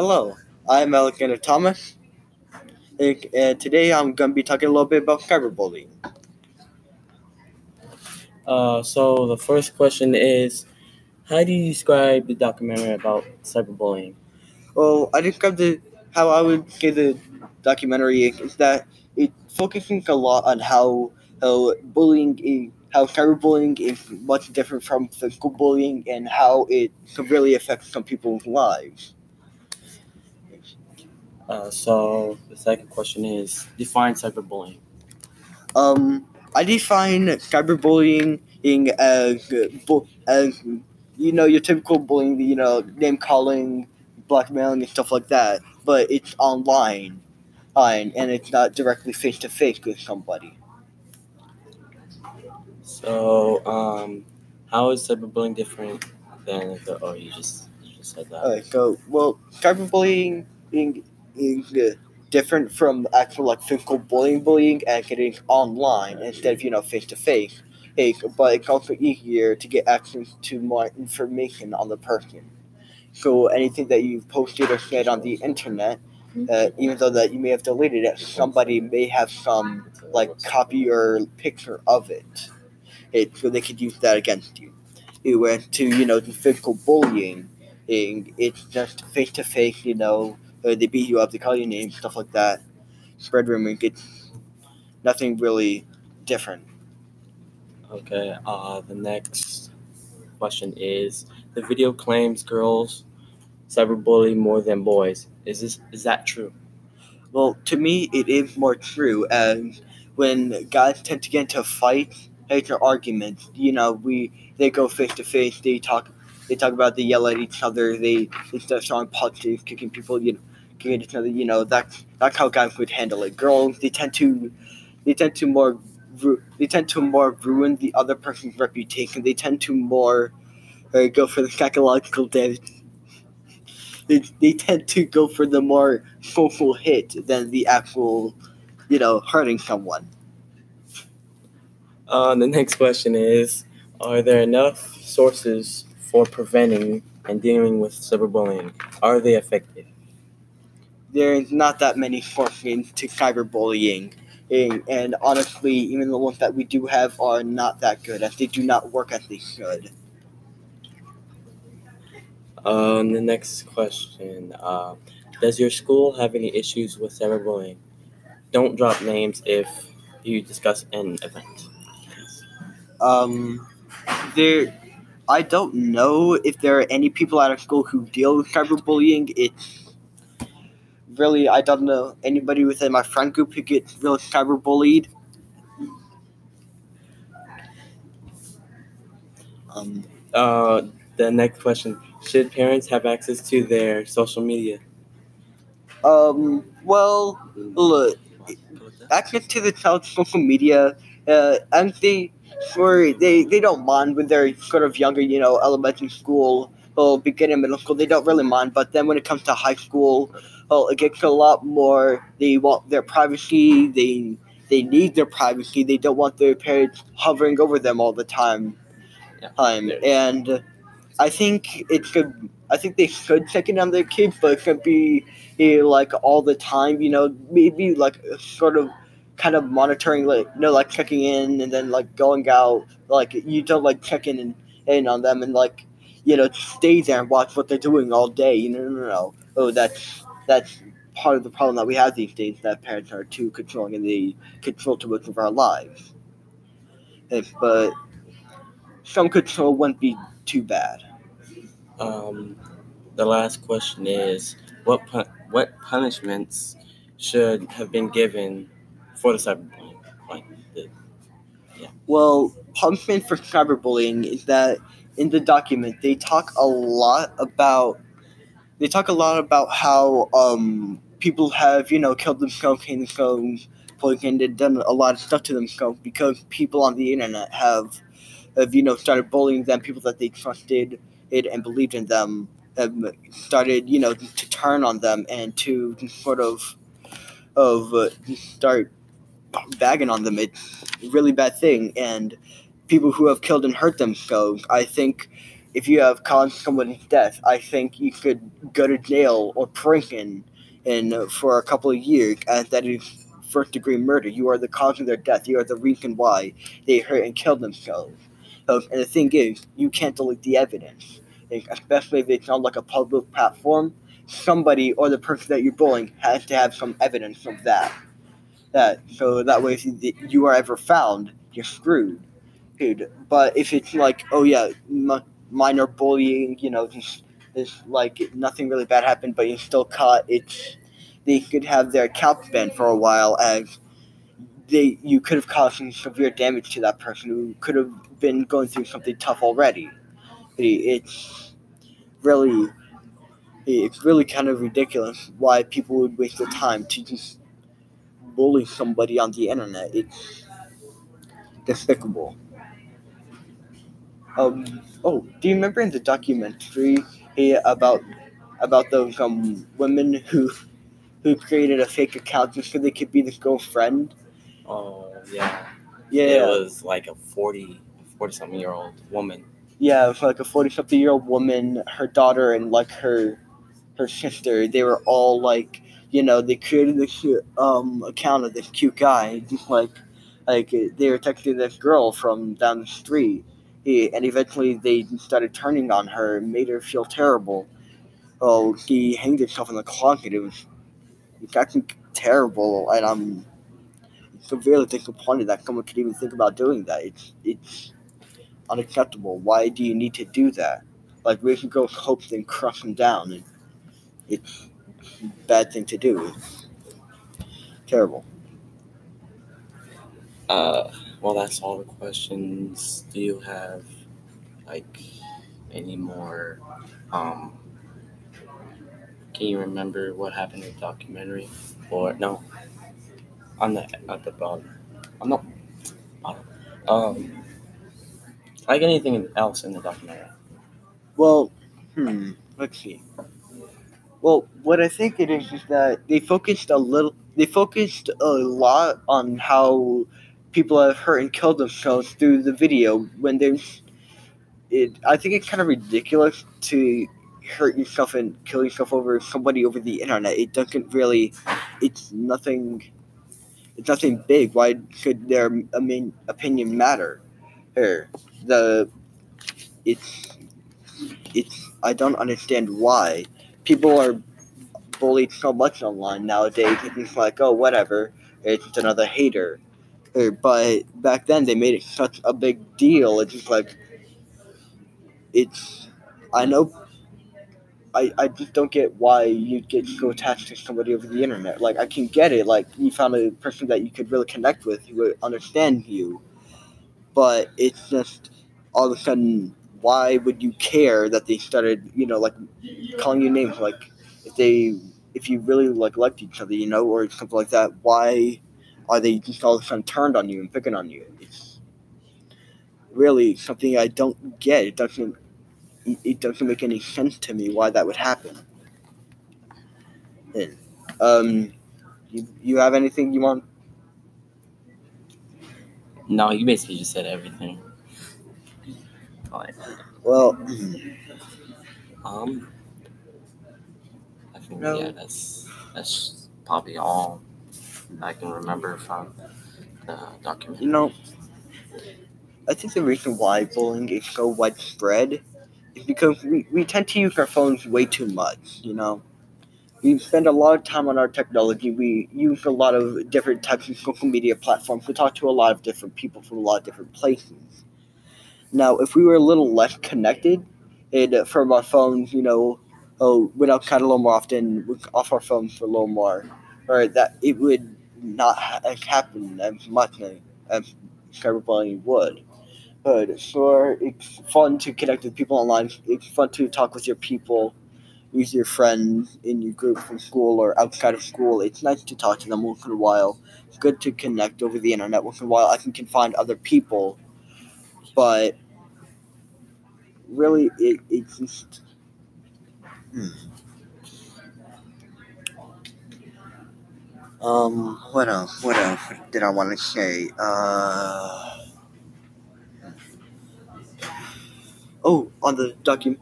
Hello, I'm Alexander Thomas, and and today I'm going to be talking a little bit about cyberbullying. Uh, so the first question is, how do you describe the documentary about cyberbullying? Well, I described the how I would say the documentary is that it focusing a lot on how how bullying is, how cyberbullying is much different from physical bullying and how it can really affect some people's lives. Uh, so the second question is, define cyberbullying. Um, I define cyberbullying as, as you know your typical bullying, you know, name calling, blackmailing, and stuff like that. But it's online, online and it's not directly face to face with somebody. So, um, how is cyberbullying different than the? Oh, you just you just said that. Okay, so well, cyberbullying different from actual like physical bullying, bullying, and getting online instead of you know face to face. But it's also easier to get access to more information on the person. So anything that you've posted or said on the internet, uh, even though that you may have deleted it, somebody may have some like copy or picture of it. It so they could use that against you. It went to you know the physical bullying. It's just face to face, you know. Uh, they beat you up, they call you names, stuff like that. Spread rumors. get nothing really different. Okay. Uh, the next question is: the video claims girls cyberbully more than boys. Is this is that true? Well, to me, it is more true. And when guys tend to get into fights, hate or arguments, you know, we they go face to face. They talk, they talk about they yell at each other. They they start throwing punches, kicking people, you know, kicking each other. You know, that's that's how guys would handle it. Girls, they tend to, they tend to more, ru- they tend to more ruin the other person's reputation. They tend to more uh, go for the psychological damage. They, they tend to go for the more social hit than the actual, you know, hurting someone. Uh, the next question is: Are there enough sources for preventing and dealing with cyberbullying? Are they effective? There's not that many sources to cyberbullying. And, and honestly, even the ones that we do have are not that good, as they do not work as they should. Um, the next question: uh, Does your school have any issues with cyberbullying? Don't drop names if you discuss an event. Um, there, I don't know if there are any people at our school who deal with cyberbullying. It's really, I don't know anybody within my friend group who gets really cyberbullied. Um, Uh, the next question: Should parents have access to their social media? um, well, look, access to the child's social media, uh, and they for they they don't mind when they're sort of younger, you know, elementary school or beginning middle school, they don't really mind. But then when it comes to high school, well, it gets a lot more. They want their privacy. They they need their privacy. They don't want their parents hovering over them all the time. Yeah. Time and I think it could. I think they should check in on their kids, but it could be like all the time. You know, maybe like sort of kind of monitoring, like you know, like checking in and then like going out. Like you don't like check in and in on them and like you know stay there and watch what they're doing all day. You know, no, no, no. Oh, that's that's part of the problem that we have these days. That parents are too controlling and they control too much of our lives. If, but some control wouldn't be too bad. Um, the last question is: What pu- what punishments should have been given for the cyberbullying? Like, the, Well, punishment for cyberbullying is that in the document they talk a lot about they talk a lot about how um, people have you know killed themselves, hanged themselves, poisoned, and done a lot of stuff to themselves because people on the internet have have you know started bullying them. People that they trusted it and believed in them have started you know to turn on them and to sort of of uh, start bagging on them. It's a really bad thing. And people who have killed and hurt them. So I think if you have caused someone's death, I think you could go to jail or prison and for a couple of years, as that is first degree murder. You are the cause of their death. You are the reason why they hurt and killed themselves. So, and the thing is, you can't delete the evidence, especially if it's on like a public platform. Somebody or the person that you're bullying has to have some evidence of that. That so that way, if you are ever found, you're screwed, dude. But if it's like, oh yeah, minor bullying, you know, just there's like nothing really bad happened, but you're still caught. It's they could have their account banned for a while as they you could have caused some severe damage to that person who could have been going through something tough already. It's really it's really kind of ridiculous why people would waste their time to just bully somebody on the internet. It's despicable. Um, oh, do you remember in the documentary about about those um, women who who created a fake account just so they could be the girlfriend. Oh yeah. Yeah. It was like a 40, 40 something year old woman. Yeah, it was like a forty something year old woman, her daughter and like her her sister. They were all like you know, they created this um account of this cute guy, like like they were texting this girl from down the street. he, and eventually they started turning on her and made her feel terrible. Oh, he hanged himself in the closet. It was it's actually terrible, and I'm severely disappointed that someone could even think about doing that. It's it's unacceptable. Why do you need to do that? Like raising girls' hopes and crush them down. It, it's bad thing to do. Terrible. Uh, well, that's all the questions. Do you have like any more um, can you remember what happened in the documentary? Or no, on the at the bottom. I'm not bottom. Um, like anything else in the documentary. Well, hmm. Let's see. Well, what I think it is is that they focused a little. They focused a lot on how people have hurt and killed themselves through the video when there's. It. I think it's kind of ridiculous to hurt yourself and kill yourself over somebody over the internet. It doesn't really. It's nothing. It's nothing big. Why should their I mean, opinion matter? Here, the it's it's. I don't understand why people are bullied so much online nowadays. It's like, oh, whatever. It's just another hater. Eh, but back then, they made it such a big deal. It's just like, it's. I know I, I just don't get why you get so attached to somebody over the internet. Like I can get it, like you found a person that you could really connect with who would understand you. But it's just all of a sudden why would you care that they started, you know, like calling you names like if they if you really like liked each other, you know, or something like that, why are they just all of a sudden turned on you and picking on you? It's really something I don't get. It doesn't it doesn't make any sense to me why that would happen. And, um, you, you have anything you want? No, you basically just said everything. Well, um, I think no. yeah, that's that's probably all I can remember from the documentary. You know, I think the reason why bullying is so widespread is because we, we tend to use our phones way too much, you know. We spend a lot of time on our technology. We use a lot of different types of social media platforms. We talk to a lot of different people from a lot of different places. Now, if we were a little less connected and uh, from our phones, you know, oh, went outside a little more often, off our phones for a little more, or that it would not ha- happen as much as cyberbullying would. But sure, it's fun to connect with people online. It's fun to talk with your people, with your friends in your group from school or outside of school. It's nice to talk to them once in a while. It's good to connect over the internet once in a while. I can find other people, but really, it, it's just. Hmm. Um, what else? What else did I want to say? Uh. oh, on the document.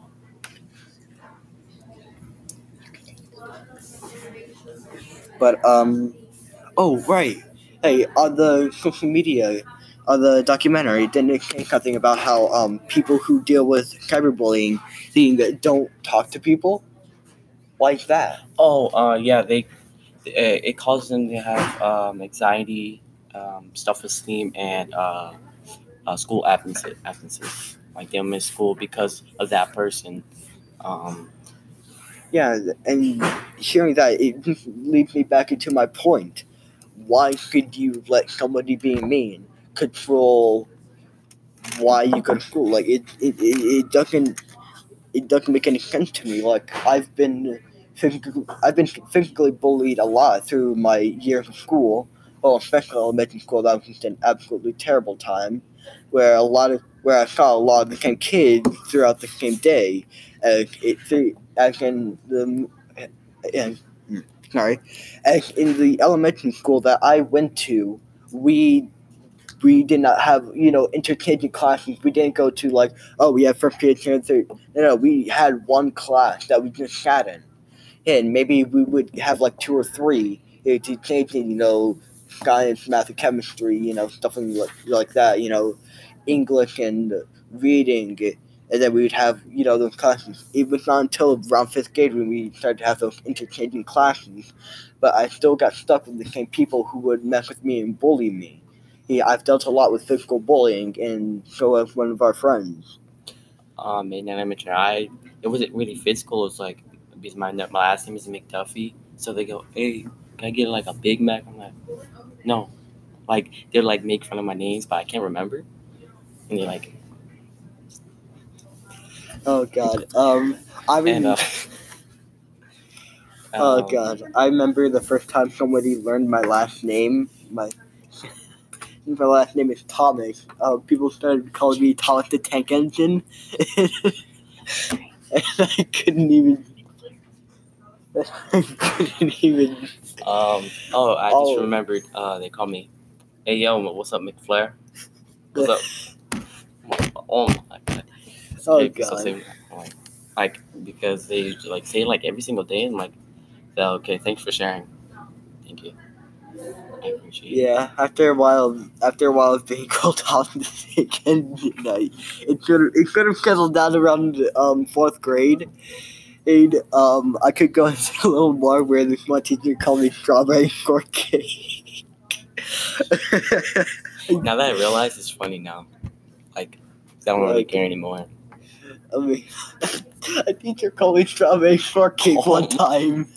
But um, oh right, hey, on the social media, the documentary, didn't say something about how um people who deal with cyberbullying, being that don't talk to people, like that. Oh, uh, yeah, they it, it causes them to have um, anxiety, um, self-esteem, and uh, uh, school absences. absences. Like they'll miss school because of that person. Um, Yeah, and hearing that, it leads me back into my point. Why could you let somebody be mean control why you go to school? Like it, it, it, it doesn't it doesn't make any sense to me. Like I've been physically, I've been physically bullied a lot through my years of school. Well, especially elementary school, that was just an absolutely terrible time, where a lot of where I saw a lot of the same kids throughout the same day. As it, as in the, and, hmm, sorry, as in the elementary school that I went to, we we did not have you know interchanging classes. We didn't go to like oh we have first period, third. No, no, we had one class that we just sat in, and maybe we would have like two or three to interchanging you know science, math, and chemistry, you know stuff like like that. You know, English and reading. And then we would have, you know, those classes. It was not until around fifth grade when we started to have those interchanging classes. But I still got stuck with the same people who would mess with me and bully me yeah, I've dealt a lot with physical bullying, and so has one of our friends. um, in elementary, I it wasn't really physical. It was like because my my last name is McDuffie, so they go, "Hey, can I get like a Big Mac?" I'm like, "No," like they're like make fun of my names, but I can't remember, and they're like, Oh God. Um, I and remember. uh, oh um, God, I remember the first time somebody learned my last name. My last name is Thomas. Uh, people started calling me Thomas the Tank Engine, and I couldn't even. I couldn't even. Um. Oh, I Oh. just remembered. Uh, they call me. Hey yo, what's up, McFlair? What's up? Oh my god. Oh so God. like, like because they like say like every single day, and like, okay, thanks for sharing. Thank you. Yeah, after a while, after a while of being called on the second night, it could it could have settled down around um fourth grade, and um I could go into a little more where this one teacher called me strawberry shortcake. Now that I realize, it's funny now. Like, I don't really Like- care anymore. I mean, a teacher called me strawberry shortcake one Oh. time.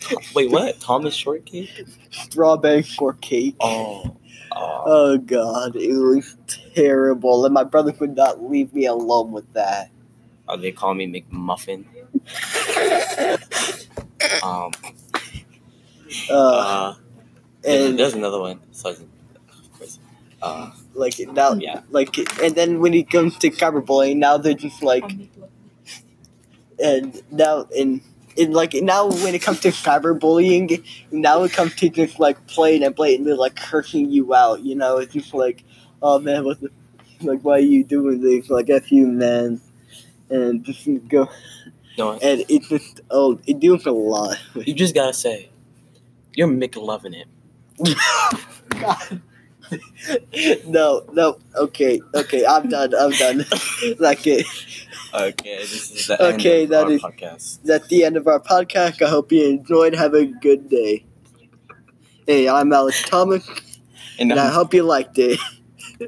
Wait, what? Thomas Shortcake? Strawberry shortcake. Oh. Oh. Oh god, it was terrible, and my brother would not leave me alone with that. oh, they call me McMuffin. Um. Uh, Uh. there's, and there's another one. So, of course. Uh. like now, Yeah. like, and then when it comes to cyberbullying, now they're just like, and now in. In like now, when it comes to cyberbullying, now it comes to just like plain and blatantly like cursing you out. You know, it's just like, oh man, what the, like why are you doing this? Like f you, man, and just go. No, And it's just oh, it deals a lot. you just gotta say, you're McLovin it. God. no, no. Okay, okay. I'm done. I'm done. like it. Okay, this is the Okay, end that of our is- podcast. That's the end of our podcast. I hope you enjoyed. Have a good day. Hey, I'm Alex Thomas, And and I hope you liked it.